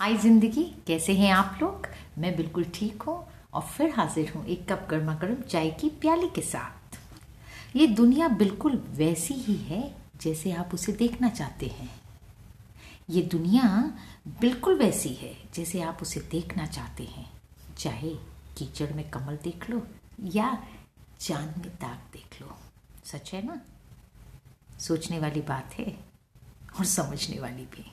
हाय ज़िंदगी, कैसे हैं आप लोग? मैं बिल्कुल ठीक हूँ और फिर हाजिर हूँ एक कप गर्मा गर्म चाय की प्याली के साथ। ये दुनिया बिल्कुल वैसी ही है जैसे आप उसे देखना चाहते हैं। ये दुनिया बिल्कुल वैसी है जैसे आप उसे देखना चाहते हैं। चाहे कीचड़ में कमल देख लो या चाँद में दाग देख लो। सच है ना? सोचने वाली बात है और समझने वाली भी।